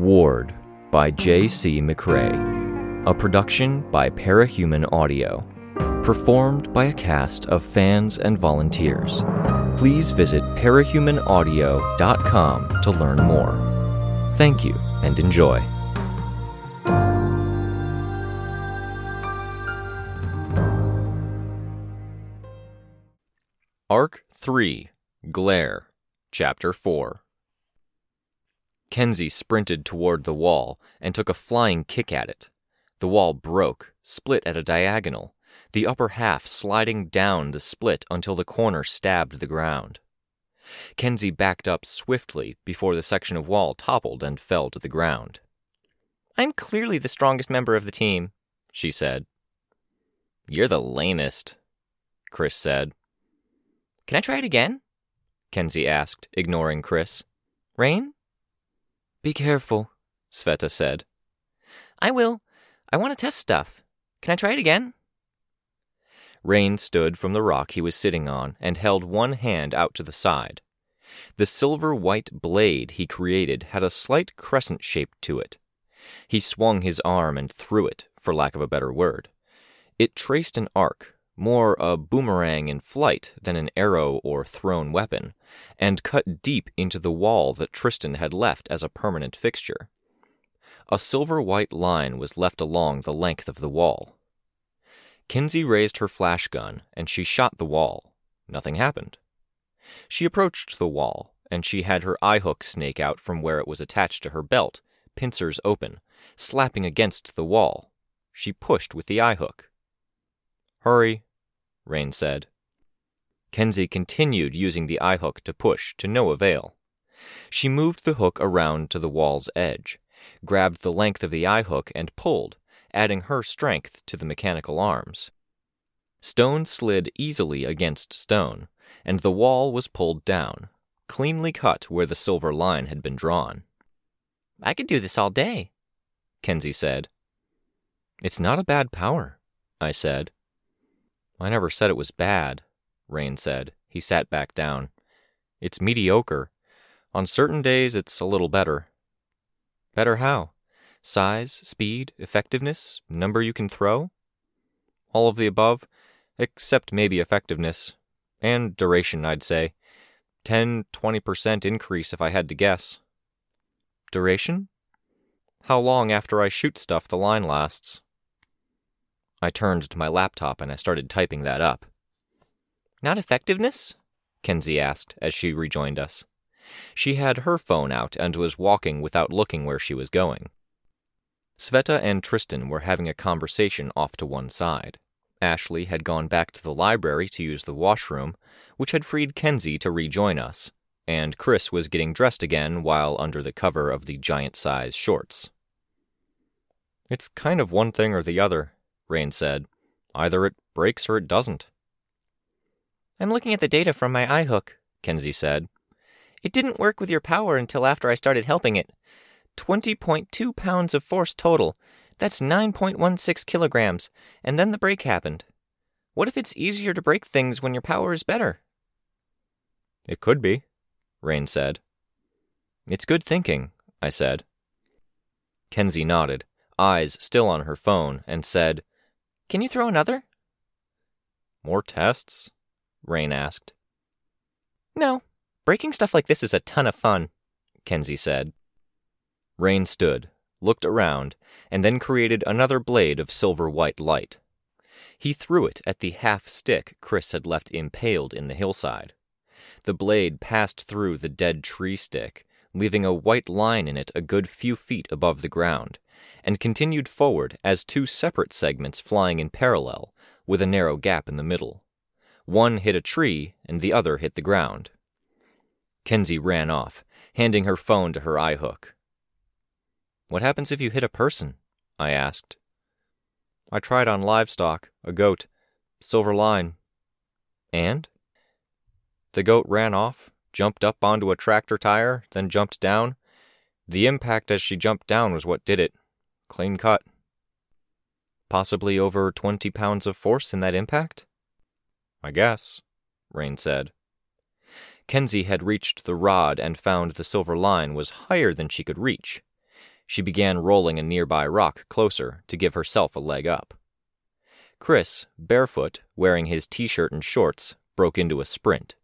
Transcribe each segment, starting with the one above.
Ward by J.C. McCrae. A production by Parahuman Audio. Performed by a cast of fans and volunteers. Please visit parahumanaudio.com to learn more. Thank you and enjoy. Arc 3 Glare, Chapter 4 Kenzie sprinted toward the wall and took a flying kick at it. The wall broke, split at a diagonal, the upper half sliding down the split until the corner stabbed the ground. Kenzie backed up swiftly before the section of wall toppled and fell to the ground. I'm clearly the strongest member of the team, she said. You're the lamest, Chris said. Can I try it again? Kenzie asked, ignoring Chris. Rain? Be careful, Sveta said. I will. I want to test stuff. Can I try it again? Rain stood from the rock he was sitting on and held one hand out to the side. The silver white blade he created had a slight crescent shape to it. He swung his arm and threw it, for lack of a better word. It traced an arc, more a boomerang in flight than an arrow or thrown weapon, and cut deep into the wall that Tristan had left as a permanent fixture. A silver white line was left along the length of the wall. Kenzie raised her flash gun and she shot the wall. Nothing happened. She approached the wall, and she had her eye hook snake out from where it was attached to her belt, pincers open, slapping against the wall. She pushed with the eye hook. Hurry, Rain said. Kenzie continued using the eye hook to push, to no avail. She moved the hook around to the wall's edge, grabbed the length of the eye hook, and pulled, adding her strength to the mechanical arms. Stone slid easily against stone, and the wall was pulled down, cleanly cut where the silver line had been drawn. I could do this all day, Kenzie said. It's not a bad power, I said. I never said it was bad, Rain said. He sat back down. It's mediocre. On certain days, it's a little better. Better how? Size, speed, effectiveness, number you can throw? All of the above, except maybe effectiveness. And duration, I'd say. 10 20% increase if I had to guess. Duration? How long after I shoot stuff the line lasts? I turned to my laptop and I started typing that up. Not effectiveness? Kenzie asked as she rejoined us. She had her phone out and was walking without looking where she was going. Sveta and Tristan were having a conversation off to one side. Ashley had gone back to the library to use the washroom, which had freed Kenzie to rejoin us, and Chris was getting dressed again while under the cover of the giant size shorts. It's kind of one thing or the other, Rain said. Either it breaks or it doesn't. I'm looking at the data from my eye hook, Kenzie said. It didn't work with your power until after I started helping it. 20.2 pounds of force total. That's 9.16 kilograms. And then the break happened. What if it's easier to break things when your power is better? It could be, Rain said. It's good thinking, I said. Kenzie nodded, eyes still on her phone, and said, Can you throw another? More tests? Rain asked. No. Breaking stuff like this is a ton of fun, Kenzie said. Rain stood, looked around, and then created another blade of silver white light. He threw it at the half stick Chris had left impaled in the hillside. The blade passed through the dead tree stick, leaving a white line in it a good few feet above the ground, and continued forward as two separate segments flying in parallel, with a narrow gap in the middle. One hit a tree, and the other hit the ground. Kenzie ran off, handing her phone to her eye hook. What happens if you hit a person? I asked. I tried on livestock, a goat, silver line. And? The goat ran off, jumped up onto a tractor tire, then jumped down. The impact as she jumped down was what did it. Clean cut. Possibly over 20 pounds of force in that impact? I guess, Rain said. Kenzie had reached the rod and found the silver line was higher than she could reach. She began rolling a nearby rock closer to give herself a leg up. Chris, barefoot, wearing his t shirt and shorts, broke into a sprint.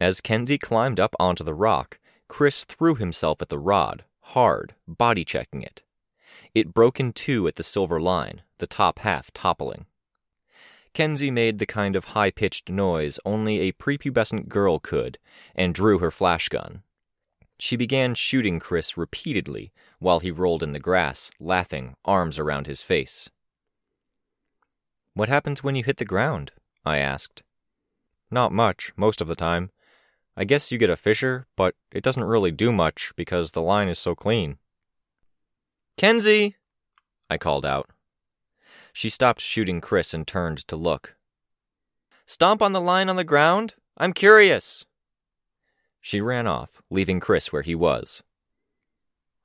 As Kenzie climbed up onto the rock, Chris threw himself at the rod, hard, body checking it. It broke in two at the silver line, the top half toppling. Kenzie made the kind of high pitched noise only a prepubescent girl could and drew her flash gun. She began shooting Chris repeatedly while he rolled in the grass, laughing, arms around his face. What happens when you hit the ground? I asked. Not much, most of the time. I guess you get a fissure, but it doesn't really do much because the line is so clean. Kenzie! I called out. She stopped shooting Chris and turned to look. Stomp on the line on the ground? I'm curious. She ran off, leaving Chris where he was.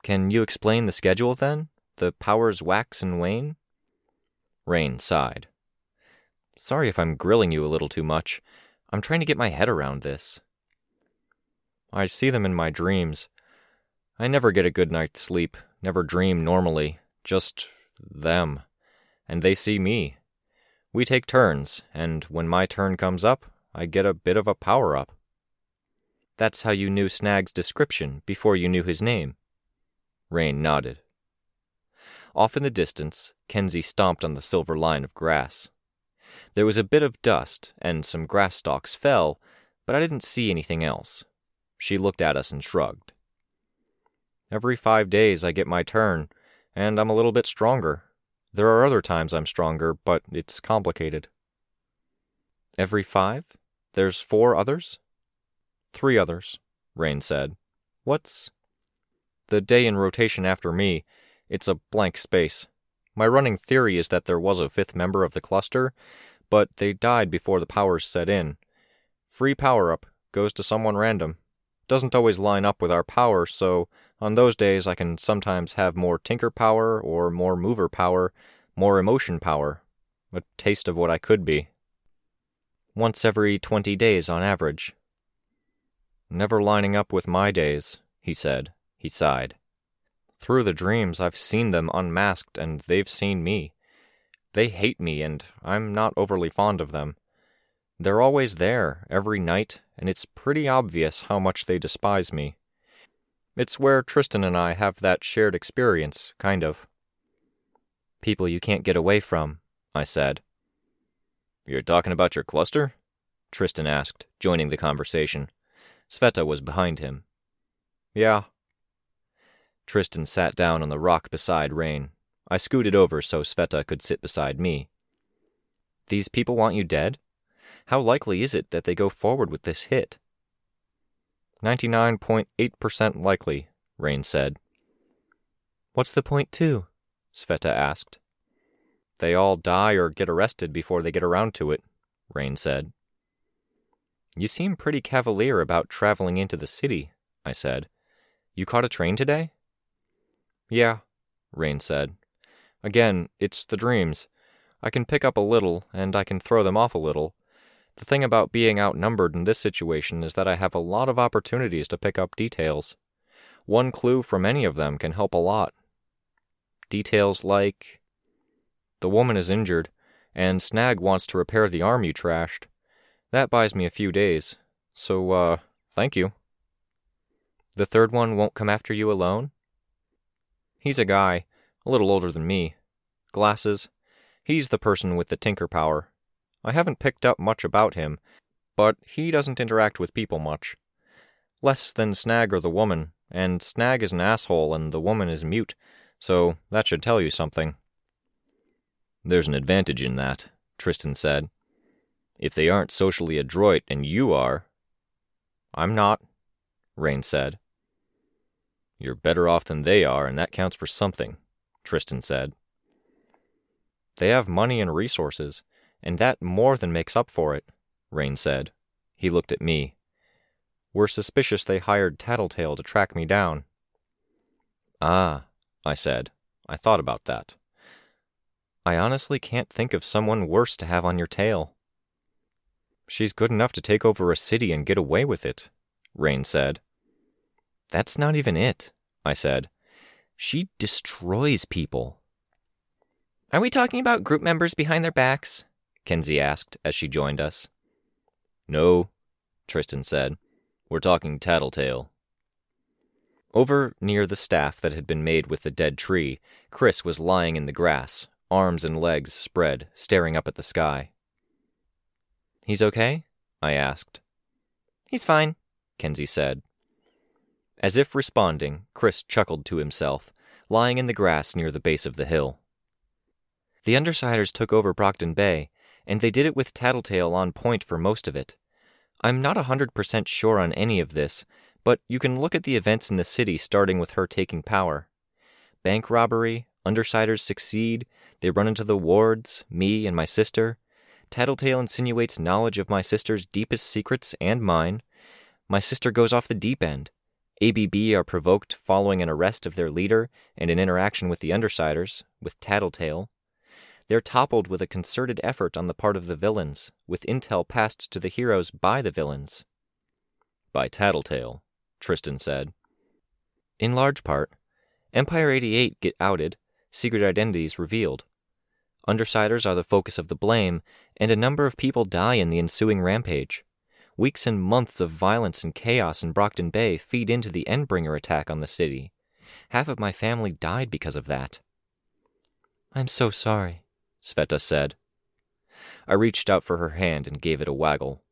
Can you explain the schedule then? The powers wax and wane? Rain sighed. Sorry if I'm grilling you a little too much. I'm trying to get my head around this. I see them in my dreams. I never get a good night's sleep, never dream normally, just them. And they see me. We take turns, and when my turn comes up, I get a bit of a power up. That's how you knew Snag's description before you knew his name. Rain nodded. Off in the distance, Kenzie stomped on the silver line of grass. There was a bit of dust, and some grass stalks fell, but I didn't see anything else. She looked at us and shrugged. Every five days I get my turn, and I'm a little bit stronger. There are other times I'm stronger, but it's complicated. Every five? There's four others? Three others, Rain said. What's. The day in rotation after me, it's a blank space. My running theory is that there was a fifth member of the cluster, but they died before the powers set in. Free power up goes to someone random. Doesn't always line up with our power, so on those days I can sometimes have more tinker power or more mover power, more emotion power. A taste of what I could be. Once every twenty days on average. Never lining up with my days, he said. He sighed. Through the dreams, I've seen them unmasked, and they've seen me. They hate me, and I'm not overly fond of them. They're always there, every night, and it's pretty obvious how much they despise me. It's where Tristan and I have that shared experience, kind of. People you can't get away from, I said. You're talking about your cluster? Tristan asked, joining the conversation. Sveta was behind him. Yeah. Tristan sat down on the rock beside Rain. I scooted over so Sveta could sit beside me. These people want you dead? How likely is it that they go forward with this hit? 99.8% likely, Rain said. What's the point two? Sveta asked. They all die or get arrested before they get around to it, Rain said. You seem pretty cavalier about traveling into the city, I said. You caught a train today? Yeah, Rain said. Again, it's the dreams. I can pick up a little, and I can throw them off a little. The thing about being outnumbered in this situation is that I have a lot of opportunities to pick up details. One clue from any of them can help a lot. Details like the woman is injured, and Snag wants to repair the arm you trashed. That buys me a few days. So, uh, thank you. The third one won't come after you alone? He's a guy, a little older than me. Glasses. He's the person with the tinker power. I haven't picked up much about him, but he doesn't interact with people much. Less than Snag or the woman, and Snag is an asshole and the woman is mute, so that should tell you something. There's an advantage in that, Tristan said. If they aren't socially adroit and you are. I'm not, Rain said. You're better off than they are, and that counts for something, Tristan said. They have money and resources, and that more than makes up for it, Rain said. He looked at me. We're suspicious they hired Tattletale to track me down. Ah, I said. I thought about that. I honestly can't think of someone worse to have on your tail. She's good enough to take over a city and get away with it, Rain said. That's not even it, I said. She destroys people. Are we talking about group members behind their backs? Kenzie asked as she joined us. No, Tristan said. We're talking tattletale. Over near the staff that had been made with the dead tree, Chris was lying in the grass, arms and legs spread, staring up at the sky. He's okay? I asked. He's fine, Kenzie said. As if responding, Chris chuckled to himself, lying in the grass near the base of the hill. The Undersiders took over Brockton Bay, and they did it with Tattletale on point for most of it. I'm not a 100% sure on any of this, but you can look at the events in the city starting with her taking power. Bank robbery, Undersiders succeed, they run into the wards, me and my sister. Tattletale insinuates knowledge of my sister's deepest secrets and mine. My sister goes off the deep end. ABB are provoked following an arrest of their leader and an interaction with the Undersiders, with Tattletale. They're toppled with a concerted effort on the part of the villains, with intel passed to the heroes by the villains. By Tattletale, Tristan said. In large part. Empire 88 get outed, secret identities revealed. Undersiders are the focus of the blame, and a number of people die in the ensuing rampage. Weeks and months of violence and chaos in Brockton Bay feed into the Endbringer attack on the city. Half of my family died because of that. I'm so sorry, Sveta said. I reached out for her hand and gave it a waggle.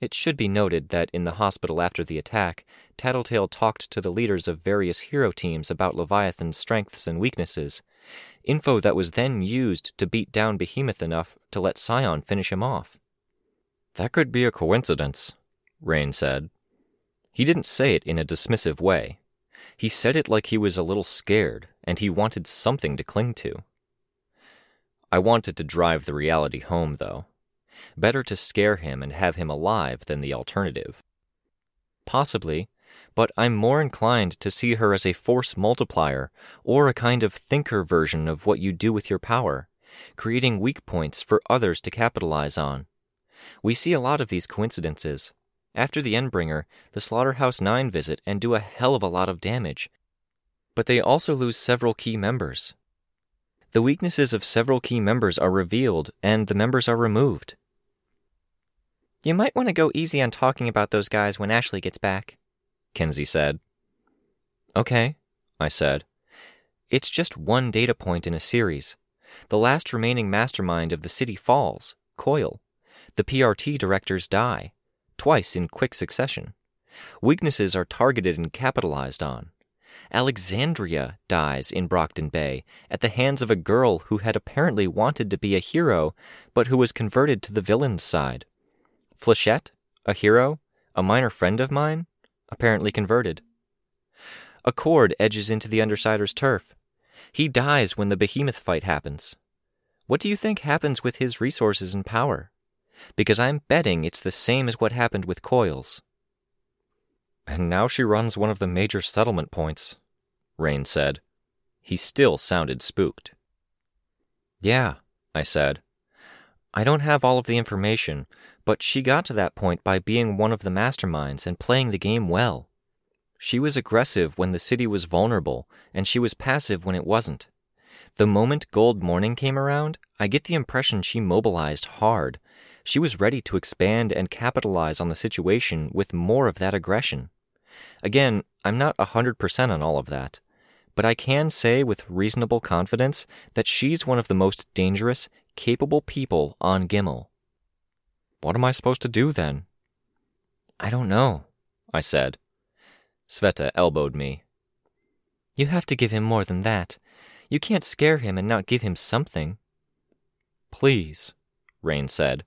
It should be noted that in the hospital after the attack, Tattletale talked to the leaders of various hero teams about Leviathan's strengths and weaknesses, info that was then used to beat down Behemoth enough to let Scion finish him off. That could be a coincidence, Rain said. He didn't say it in a dismissive way. He said it like he was a little scared and he wanted something to cling to. I wanted to drive the reality home, though. Better to scare him and have him alive than the alternative. Possibly, but I'm more inclined to see her as a force multiplier or a kind of thinker version of what you do with your power, creating weak points for others to capitalize on. We see a lot of these coincidences. After the Endbringer, the Slaughterhouse 9 visit and do a hell of a lot of damage. But they also lose several key members. The weaknesses of several key members are revealed, and the members are removed. You might want to go easy on talking about those guys when Ashley gets back, Kenzie said. Okay, I said. It's just one data point in a series. The last remaining mastermind of the city falls, Coil. The PRT directors die, twice in quick succession. Weaknesses are targeted and capitalized on. Alexandria dies in Brockton Bay at the hands of a girl who had apparently wanted to be a hero, but who was converted to the villain's side. Flechette, a hero, a minor friend of mine, apparently converted. Accord edges into the Undersider's turf. He dies when the behemoth fight happens. What do you think happens with his resources and power? Because I'm betting it's the same as what happened with Coils. And now she runs one of the major settlement points, Rain said. He still sounded spooked. Yeah, I said. I don't have all of the information, but she got to that point by being one of the masterminds and playing the game well. She was aggressive when the city was vulnerable, and she was passive when it wasn't. The moment Gold Morning came around, I get the impression she mobilized hard. She was ready to expand and capitalize on the situation with more of that aggression. Again, I'm not a 100% on all of that, but I can say with reasonable confidence that she's one of the most dangerous, capable people on Gimel. What am I supposed to do then? I don't know, I said. Sveta elbowed me. You have to give him more than that. You can't scare him and not give him something. Please, Rain said.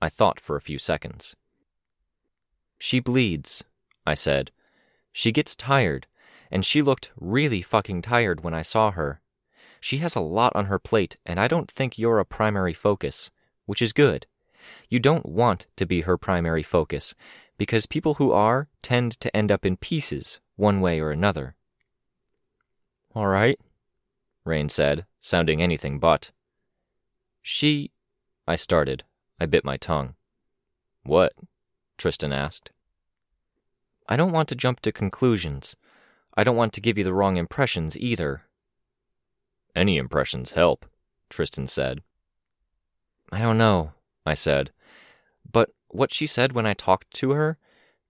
I thought for a few seconds. She bleeds, I said. She gets tired, and she looked really fucking tired when I saw her. She has a lot on her plate, and I don't think you're a primary focus, which is good. You don't want to be her primary focus, because people who are tend to end up in pieces, one way or another. All right, Rain said, sounding anything but. She. I started. I bit my tongue. What? Tristan asked. I don't want to jump to conclusions. I don't want to give you the wrong impressions either. Any impressions help, Tristan said. I don't know, I said. But what she said when I talked to her,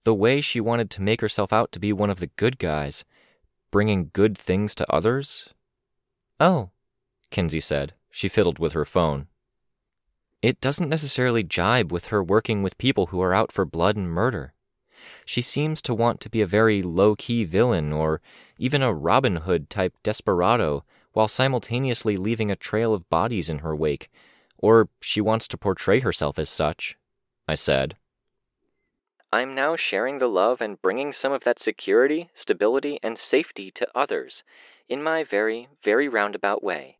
the way she wanted to make herself out to be one of the good guys, bringing good things to others. Oh, Kenzie said. She fiddled with her phone. It doesn't necessarily jibe with her working with people who are out for blood and murder. She seems to want to be a very low key villain or even a Robin Hood type desperado while simultaneously leaving a trail of bodies in her wake, or she wants to portray herself as such, I said. I'm now sharing the love and bringing some of that security, stability, and safety to others in my very, very roundabout way.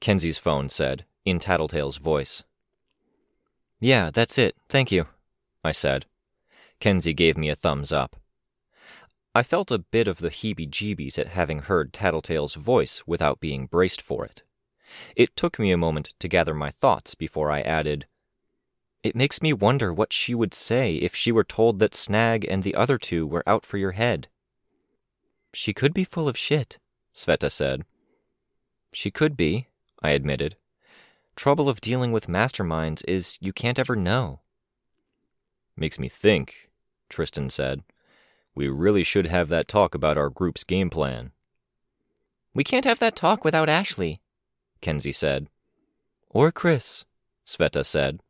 Kenzie's phone said, in Tattletale's voice. Yeah, that's it, thank you, I said. Kenzie gave me a thumbs up. I felt a bit of the heebie jeebies at having heard Tattletale's voice without being braced for it. It took me a moment to gather my thoughts before I added, It makes me wonder what she would say if she were told that Snag and the other two were out for your head. She could be full of shit, Sveta said. She could be, I admitted. Trouble of dealing with masterminds is you can't ever know. Makes me think, Tristan said. We really should have that talk about our group's game plan. We can't have that talk without Ashley, Kenzie said. Or Chris, Sveta said.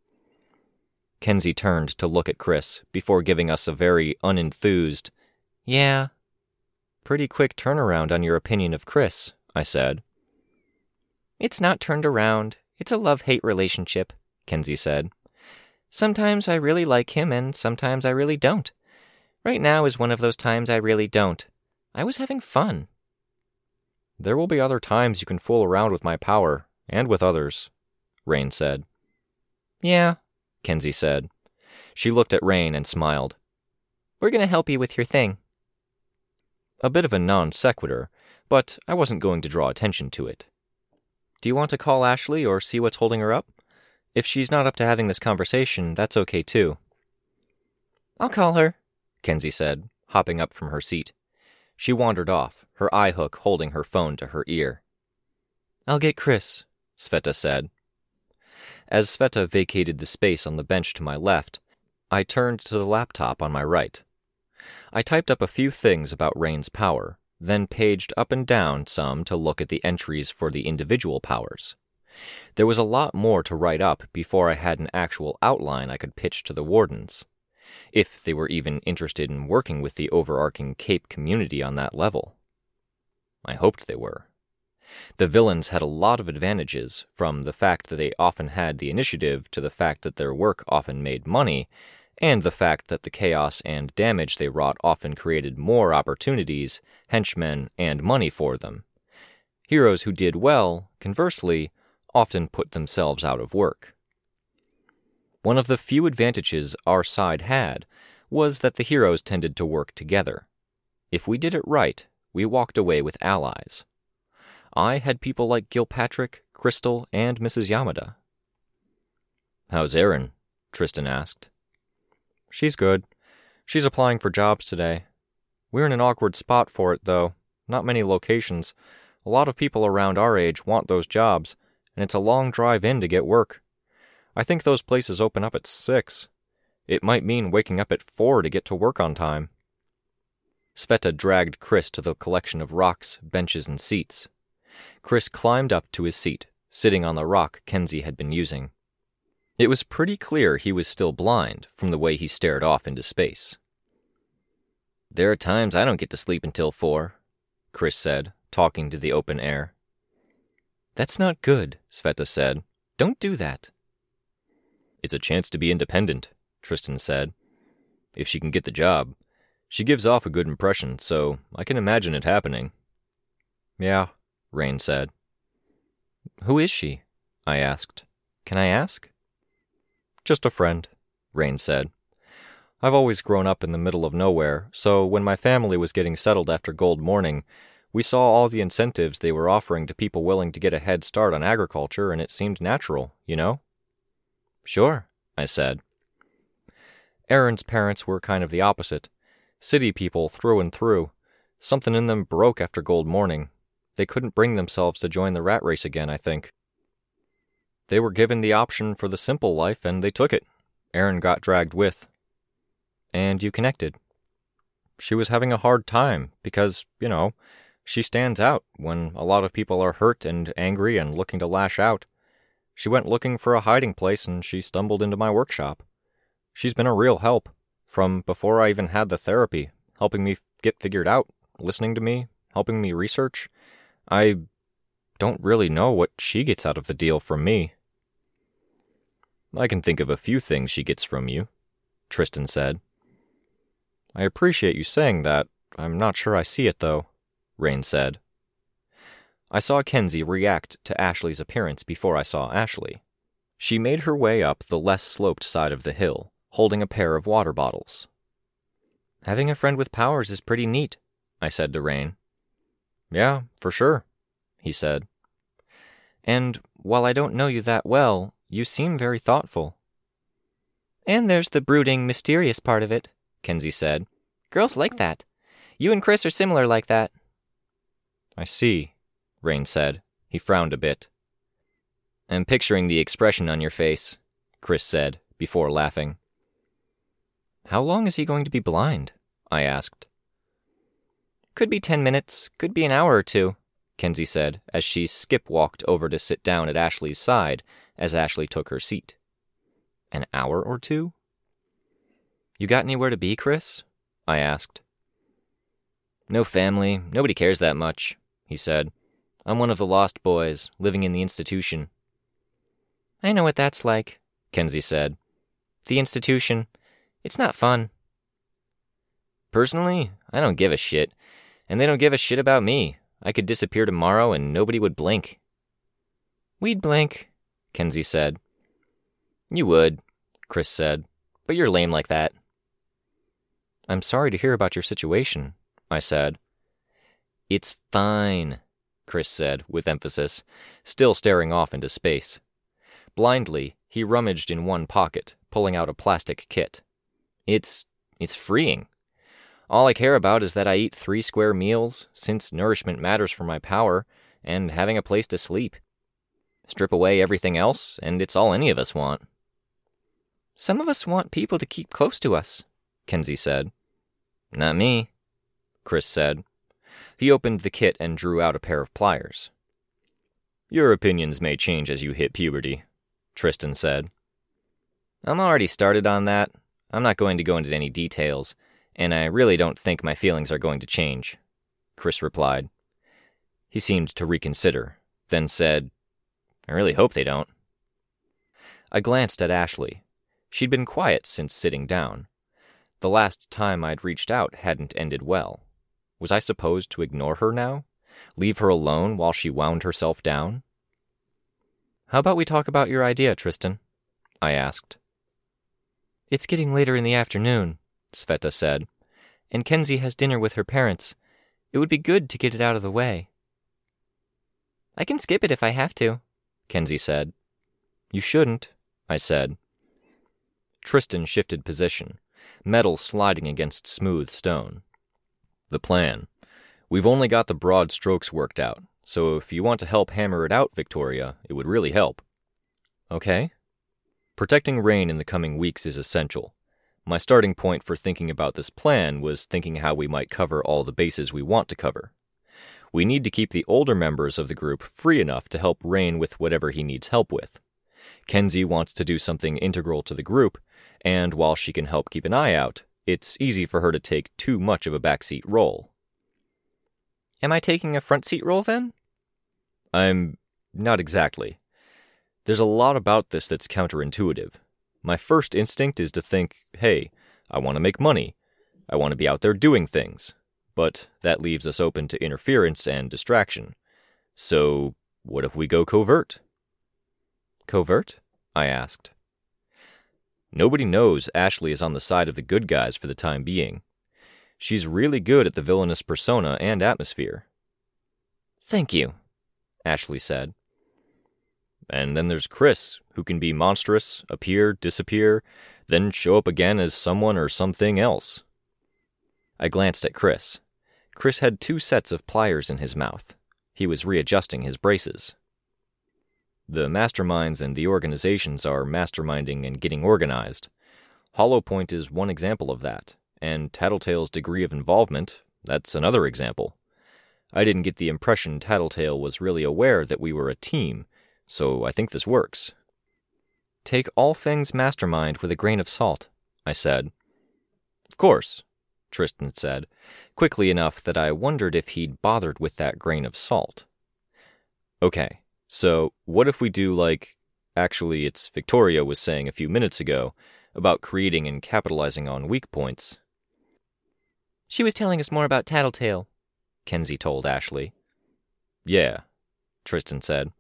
Kenzie turned to look at Chris before giving us a very unenthused, Yeah. Pretty quick turnaround on your opinion of Chris, I said. It's not turned around. It's a love hate relationship, Kenzie said. Sometimes I really like him, and sometimes I really don't. Right now is one of those times I really don't. I was having fun. There will be other times you can fool around with my power, and with others, Rain said. Yeah, Kenzie said. She looked at Rain and smiled. We're going to help you with your thing. A bit of a non sequitur, but I wasn't going to draw attention to it. Do you want to call Ashley or see what's holding her up? If she's not up to having this conversation, that's okay too. I'll call her, Kenzie said, hopping up from her seat. She wandered off, her eye hook holding her phone to her ear. I'll get Chris, Sveta said. As Sveta vacated the space on the bench to my left, I turned to the laptop on my right. I typed up a few things about Rain's power, then paged up and down some to look at the entries for the individual powers. There was a lot more to write up before I had an actual outline I could pitch to the wardens if they were even interested in working with the overarching Cape community on that level. I hoped they were. The villains had a lot of advantages, from the fact that they often had the initiative to the fact that their work often made money, and the fact that the chaos and damage they wrought often created more opportunities, henchmen, and money for them. Heroes who did well, conversely, often put themselves out of work. One of the few advantages our side had was that the heroes tended to work together. If we did it right, we walked away with allies. I had people like Gilpatrick, Crystal, and Mrs. Yamada. How's Erin? Tristan asked. She's good. She's applying for jobs today. We're in an awkward spot for it, though. Not many locations. A lot of people around our age want those jobs, and it's a long drive in to get work. I think those places open up at 6. It might mean waking up at 4 to get to work on time. Sveta dragged Chris to the collection of rocks, benches, and seats. Chris climbed up to his seat, sitting on the rock Kenzie had been using. It was pretty clear he was still blind from the way he stared off into space. There are times I don't get to sleep until four, Chris said, talking to the open air. That's not good, Sveta said. Don't do that. It's a chance to be independent, Tristan said. If she can get the job. She gives off a good impression, so I can imagine it happening. Yeah, Rain said. Who is she? I asked. Can I ask? Just a friend, Rain said. I've always grown up in the middle of nowhere, so when my family was getting settled after Gold Morning, we saw all the incentives they were offering to people willing to get a head start on agriculture, and it seemed natural, you know? Sure, I said. Erin's parents were kind of the opposite city people through and through, Something in them broke after Gold Morning. They couldn't bring themselves to join the rat race again, I think. They were given the option for the simple life, and they took it. Erin got dragged with. And you connected. She was having a hard time because, you know, she stands out when a lot of people are hurt and angry and looking to lash out. She went looking for a hiding place and she stumbled into my workshop. She's been a real help, from before I even had the therapy, helping me get figured out, listening to me, helping me research. I don't really know what she gets out of the deal from me. I can think of a few things she gets from you, Tristan said. I appreciate you saying that. I'm not sure I see it, though, Rain said. I saw Kenzie react to Ashley's appearance before I saw Ashley. She made her way up the less sloped side of the hill, holding a pair of water bottles. Having a friend with powers is pretty neat, I said to Rain. Yeah, for sure, he said. And while I don't know you that well, you seem very thoughtful. And there's the brooding, mysterious part of it, Kenzie said. Girls like that. You and Chris are similar like that. I see, Rain said. He frowned a bit. I'm picturing the expression on your face, Chris said, before laughing. How long is he going to be blind? I asked. Could be ten minutes, could be an hour or two, Kenzie said, as she skip walked over to sit down at Ashley's side as Ashley took her seat. An hour or two? You got anywhere to be, Chris? I asked. No family, nobody cares that much, he said. I'm one of the lost boys, living in the institution. I know what that's like, Kenzie said. The institution. It's not fun. Personally, I don't give a shit. And they don't give a shit about me. I could disappear tomorrow and nobody would blink. We'd blink, Kenzie said. You would, Chris said. But you're lame like that. I'm sorry to hear about your situation, I said. It's fine, Chris said with emphasis, still staring off into space. Blindly, he rummaged in one pocket, pulling out a plastic kit. It's it's freeing. All I care about is that I eat three square meals, since nourishment matters for my power, and having a place to sleep. Strip away everything else, and it's all any of us want. Some of us want people to keep close to us, Kenzie said. Not me, Chris said. He opened the kit and drew out a pair of pliers. Your opinions may change as you hit puberty, Tristan said. I'm already started on that. I'm not going to go into any details, and I really don't think my feelings are going to change, Chris replied. He seemed to reconsider, then said, I really hope they don't. I glanced at Ashley. She'd been quiet since sitting down. The last time I'd reached out hadn't ended well. Was I supposed to ignore her now? Leave her alone while she wound herself down? How about we talk about your idea, Tristan? I asked. It's getting later in the afternoon, Sveta said, and Kenzie has dinner with her parents. It would be good to get it out of the way. I can skip it if I have to, Kenzie said. You shouldn't, I said. Tristan shifted position, metal sliding against smooth stone. The plan. We've only got the broad strokes worked out, so if you want to help hammer it out, Victoria, it would really help. Okay? Protecting Rain in the coming weeks is essential. My starting point for thinking about this plan was thinking how we might cover all the bases we want to cover. We need to keep the older members of the group free enough to help Rain with whatever he needs help with. Kenzie wants to do something integral to the group, and while she can help keep an eye out, it's easy for her to take too much of a backseat role. Am I taking a front seat role then? I'm not exactly. There's a lot about this that's counterintuitive. My first instinct is to think, hey, I want to make money. I want to be out there doing things. But that leaves us open to interference and distraction. So, what if we go covert? Covert? I asked. Nobody knows Ashley is on the side of the good guys for the time being. She's really good at the villainous persona and atmosphere. Thank you, Ashley said. And then there's Chris, who can be monstrous, appear, disappear, then show up again as someone or something else. I glanced at Chris. Chris had two sets of pliers in his mouth. He was readjusting his braces. The masterminds and the organizations are masterminding and getting organized. Hollowpoint is one example of that, and Tattletale's degree of involvement, that's another example. I didn't get the impression Tattletale was really aware that we were a team, so I think this works. Take all things mastermind with a grain of salt, I said. Of course, Tristan said, quickly enough that I wondered if he'd bothered with that grain of salt. Okay, so what if we do like. Actually, it's Victoria was saying a few minutes ago about creating and capitalizing on weak points. She was telling us more about Tattletale, Kenzie told Ashley. Yeah, Tristan said.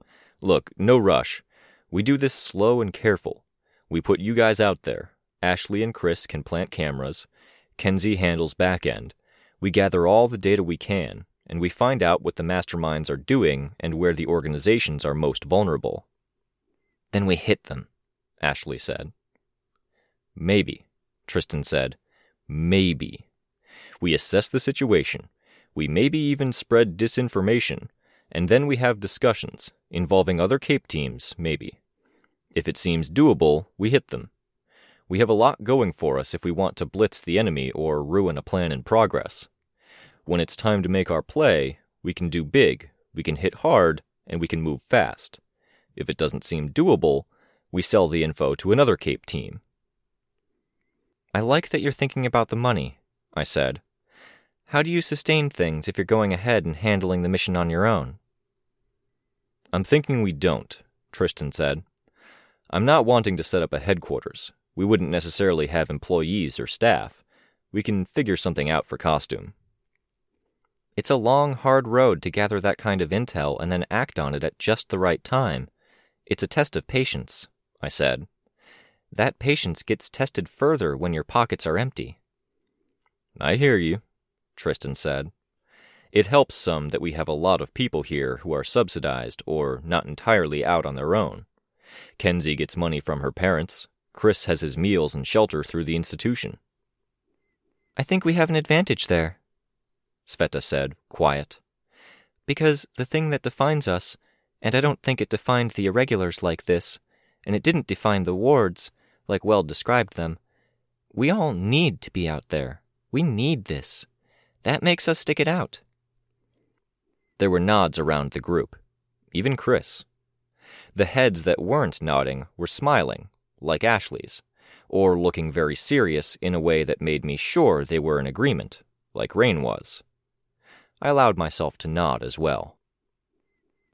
Look, no rush. We do this slow and careful. We put you guys out there. Ashley and Chris can plant cameras. Kenzie handles back end. We gather all the data we can, and we find out what the masterminds are doing and where the organizations are most vulnerable. Then we hit them, Ashley said. Maybe, Tristan said. Maybe. We assess the situation. We maybe even spread disinformation, and then we have discussions, involving other CAPE teams, maybe. If it seems doable, we hit them. We have a lot going for us if we want to blitz the enemy or ruin a plan in progress. When it's time to make our play, we can do big, we can hit hard, and we can move fast. If it doesn't seem doable, we sell the info to another CAPE team. I like that you're thinking about the money, I said. How do you sustain things if you're going ahead and handling the mission on your own? I'm thinking we don't, Tristan said. I'm not wanting to set up a headquarters. We wouldn't necessarily have employees or staff. We can figure something out for costume. It's a long, hard road to gather that kind of intel and then act on it at just the right time. It's a test of patience, I said. That patience gets tested further when your pockets are empty. I hear you, Tristan said. It helps some that we have a lot of people here who are subsidized or not entirely out on their own. Kenzie gets money from her parents. Chris has his meals and shelter through the institution. I think we have an advantage there, Sveta said, quiet. Because the thing that defines us, and I don't think it defined the irregulars like this, and it didn't define the wards, like Weld described them, we all need to be out there. We need this. That makes us stick it out. There were nods around the group, even Chris. The heads that weren't nodding were smiling, like Ashley's, or looking very serious in a way that made me sure they were in agreement, like Rain was. I allowed myself to nod as well.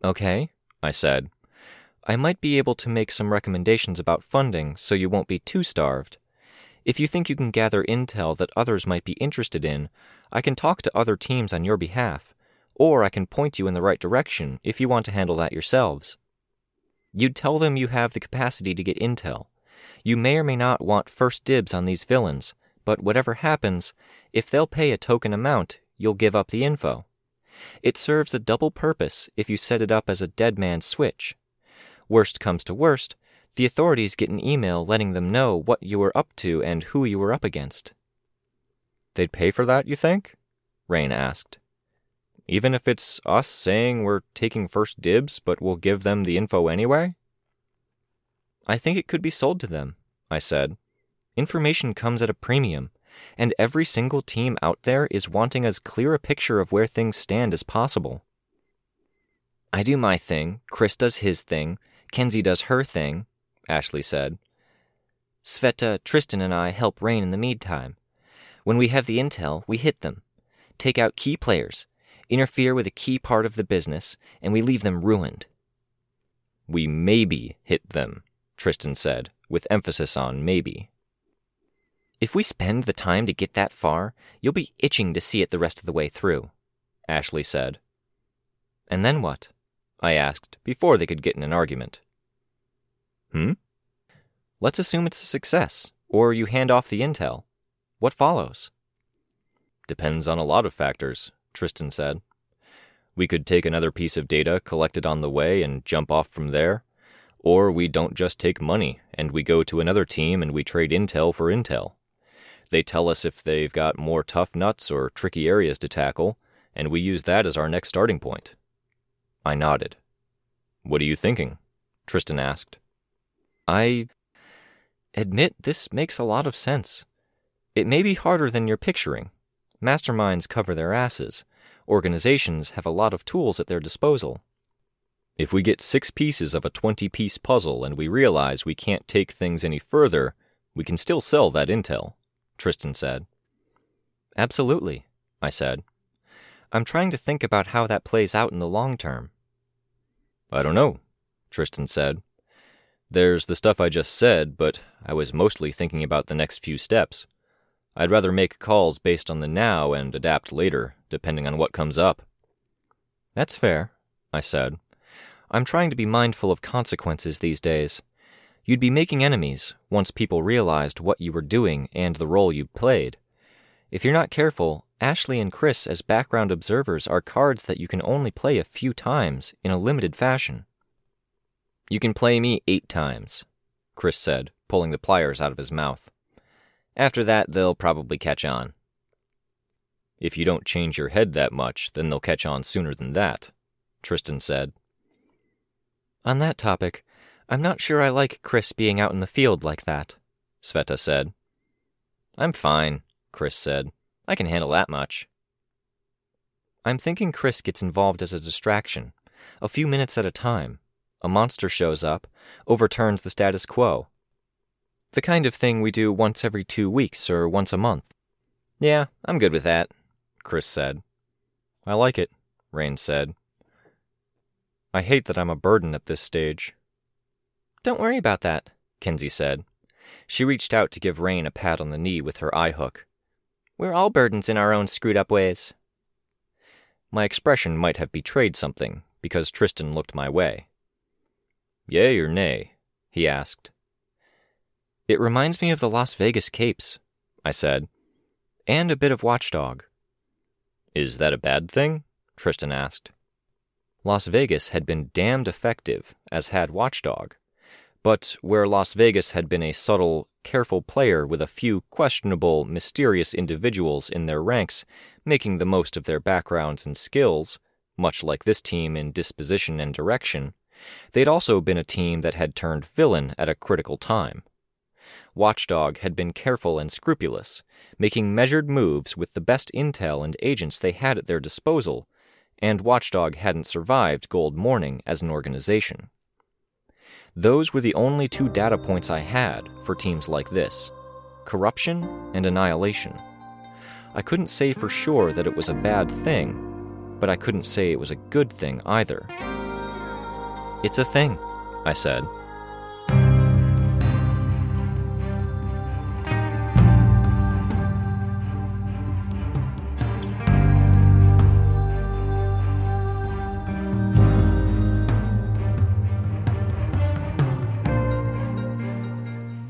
Okay, I said. I might be able to make some recommendations about funding so you won't be too starved. If you think you can gather intel that others might be interested in, I can talk to other teams on your behalf or I can point you in the right direction if you want to handle that yourselves. You'd tell them you have the capacity to get intel. You may or may not want first dibs on these villains, but whatever happens, if they'll pay a token amount, you'll give up the info. It serves a double purpose if you set it up as a dead man's switch. Worst comes to worst, the authorities get an email letting them know what you were up to and who you were up against. They'd pay for that, you think? Rain asked even if it's us saying we're taking first dibs, but we'll give them the info anyway? I think it could be sold to them, I said. Information comes at a premium, and every single team out there is wanting as clear a picture of where things stand as possible. I do my thing, Chris does his thing, Kenzie does her thing, Ashley said. Sveta, Tristan, and I help Rain in the meantime. When we have the intel, we hit them. Take out key players, interfere with a key part of the business, and we leave them ruined. We maybe hit them, Tristan said, with emphasis on maybe. If we spend the time to get that far, you'll be itching to see it the rest of the way through, Ashley said. And then what? I asked, before they could get in an argument. Hmm? Let's assume it's a success, or you hand off the intel. What follows? Depends on a lot of factors, Tristan said. We could take another piece of data collected on the way and jump off from there. Or we don't just take money and we go to another team and we trade intel for intel. They tell us if they've got more tough nuts or tricky areas to tackle, and we use that as our next starting point. I nodded. What are you thinking? Tristan asked. I admit this makes a lot of sense. It may be harder than you're picturing. Masterminds cover their asses. Organizations have a lot of tools at their disposal. If we get six pieces of a 20 piece puzzle and we realize we can't take things any further, we can still sell that intel, Tristan said. Absolutely, I said. I'm trying to think about how that plays out in the long term. I don't know, Tristan said. There's the stuff I just said, but I was mostly thinking about the next few steps. I'd rather make calls based on the now and adapt later, depending on what comes up. That's fair, I said. I'm trying to be mindful of consequences these days. You'd be making enemies once people realized what you were doing and the role you played. If you're not careful, Ashley and Chris as background observers are cards that you can only play a few times in a limited fashion. You can play me eight times, Chris said, pulling the pliers out of his mouth. After that, they'll probably catch on. If you don't change your head that much, then they'll catch on sooner than that, Tristan said. On that topic, I'm not sure I like Chris being out in the field like that, Sveta said. I'm fine, Chris said. I can handle that much. I'm thinking Chris gets involved as a distraction, a few minutes at a time. A monster shows up, overturns the status quo. The kind of thing we do once every two weeks or once a month. Yeah, I'm good with that, Chris said. I like it, Rain said. I hate that I'm a burden at this stage. Don't worry about that, Kenzie said. She reached out to give Rain a pat on the knee with her eye hook. We're all burdens in our own screwed up ways. My expression might have betrayed something, because Tristan looked my way. Yea or nay? he asked. It reminds me of the Las Vegas Capes, I said, and a bit of Watchdog. Is that a bad thing? Tristan asked. Las Vegas had been damned effective, as had Watchdog. But where Las Vegas had been a subtle, careful player with a few questionable, mysterious individuals in their ranks making the most of their backgrounds and skills, much like this team in disposition and direction, they'd also been a team that had turned villain at a critical time. Watchdog had been careful and scrupulous, making measured moves with the best intel and agents they had at their disposal, and Watchdog hadn't survived Gold Morning as an organization. Those were the only two data points I had for teams like this corruption and annihilation. I couldn't say for sure that it was a bad thing, but I couldn't say it was a good thing either. It's a thing, I said.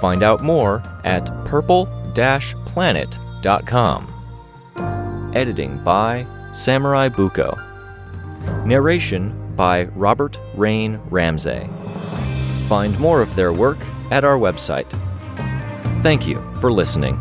Find out more at purple-planet.com. Editing by Samurai Buko. Narration by Robert Rain Ramsey. Find more of their work at our website. Thank you for listening.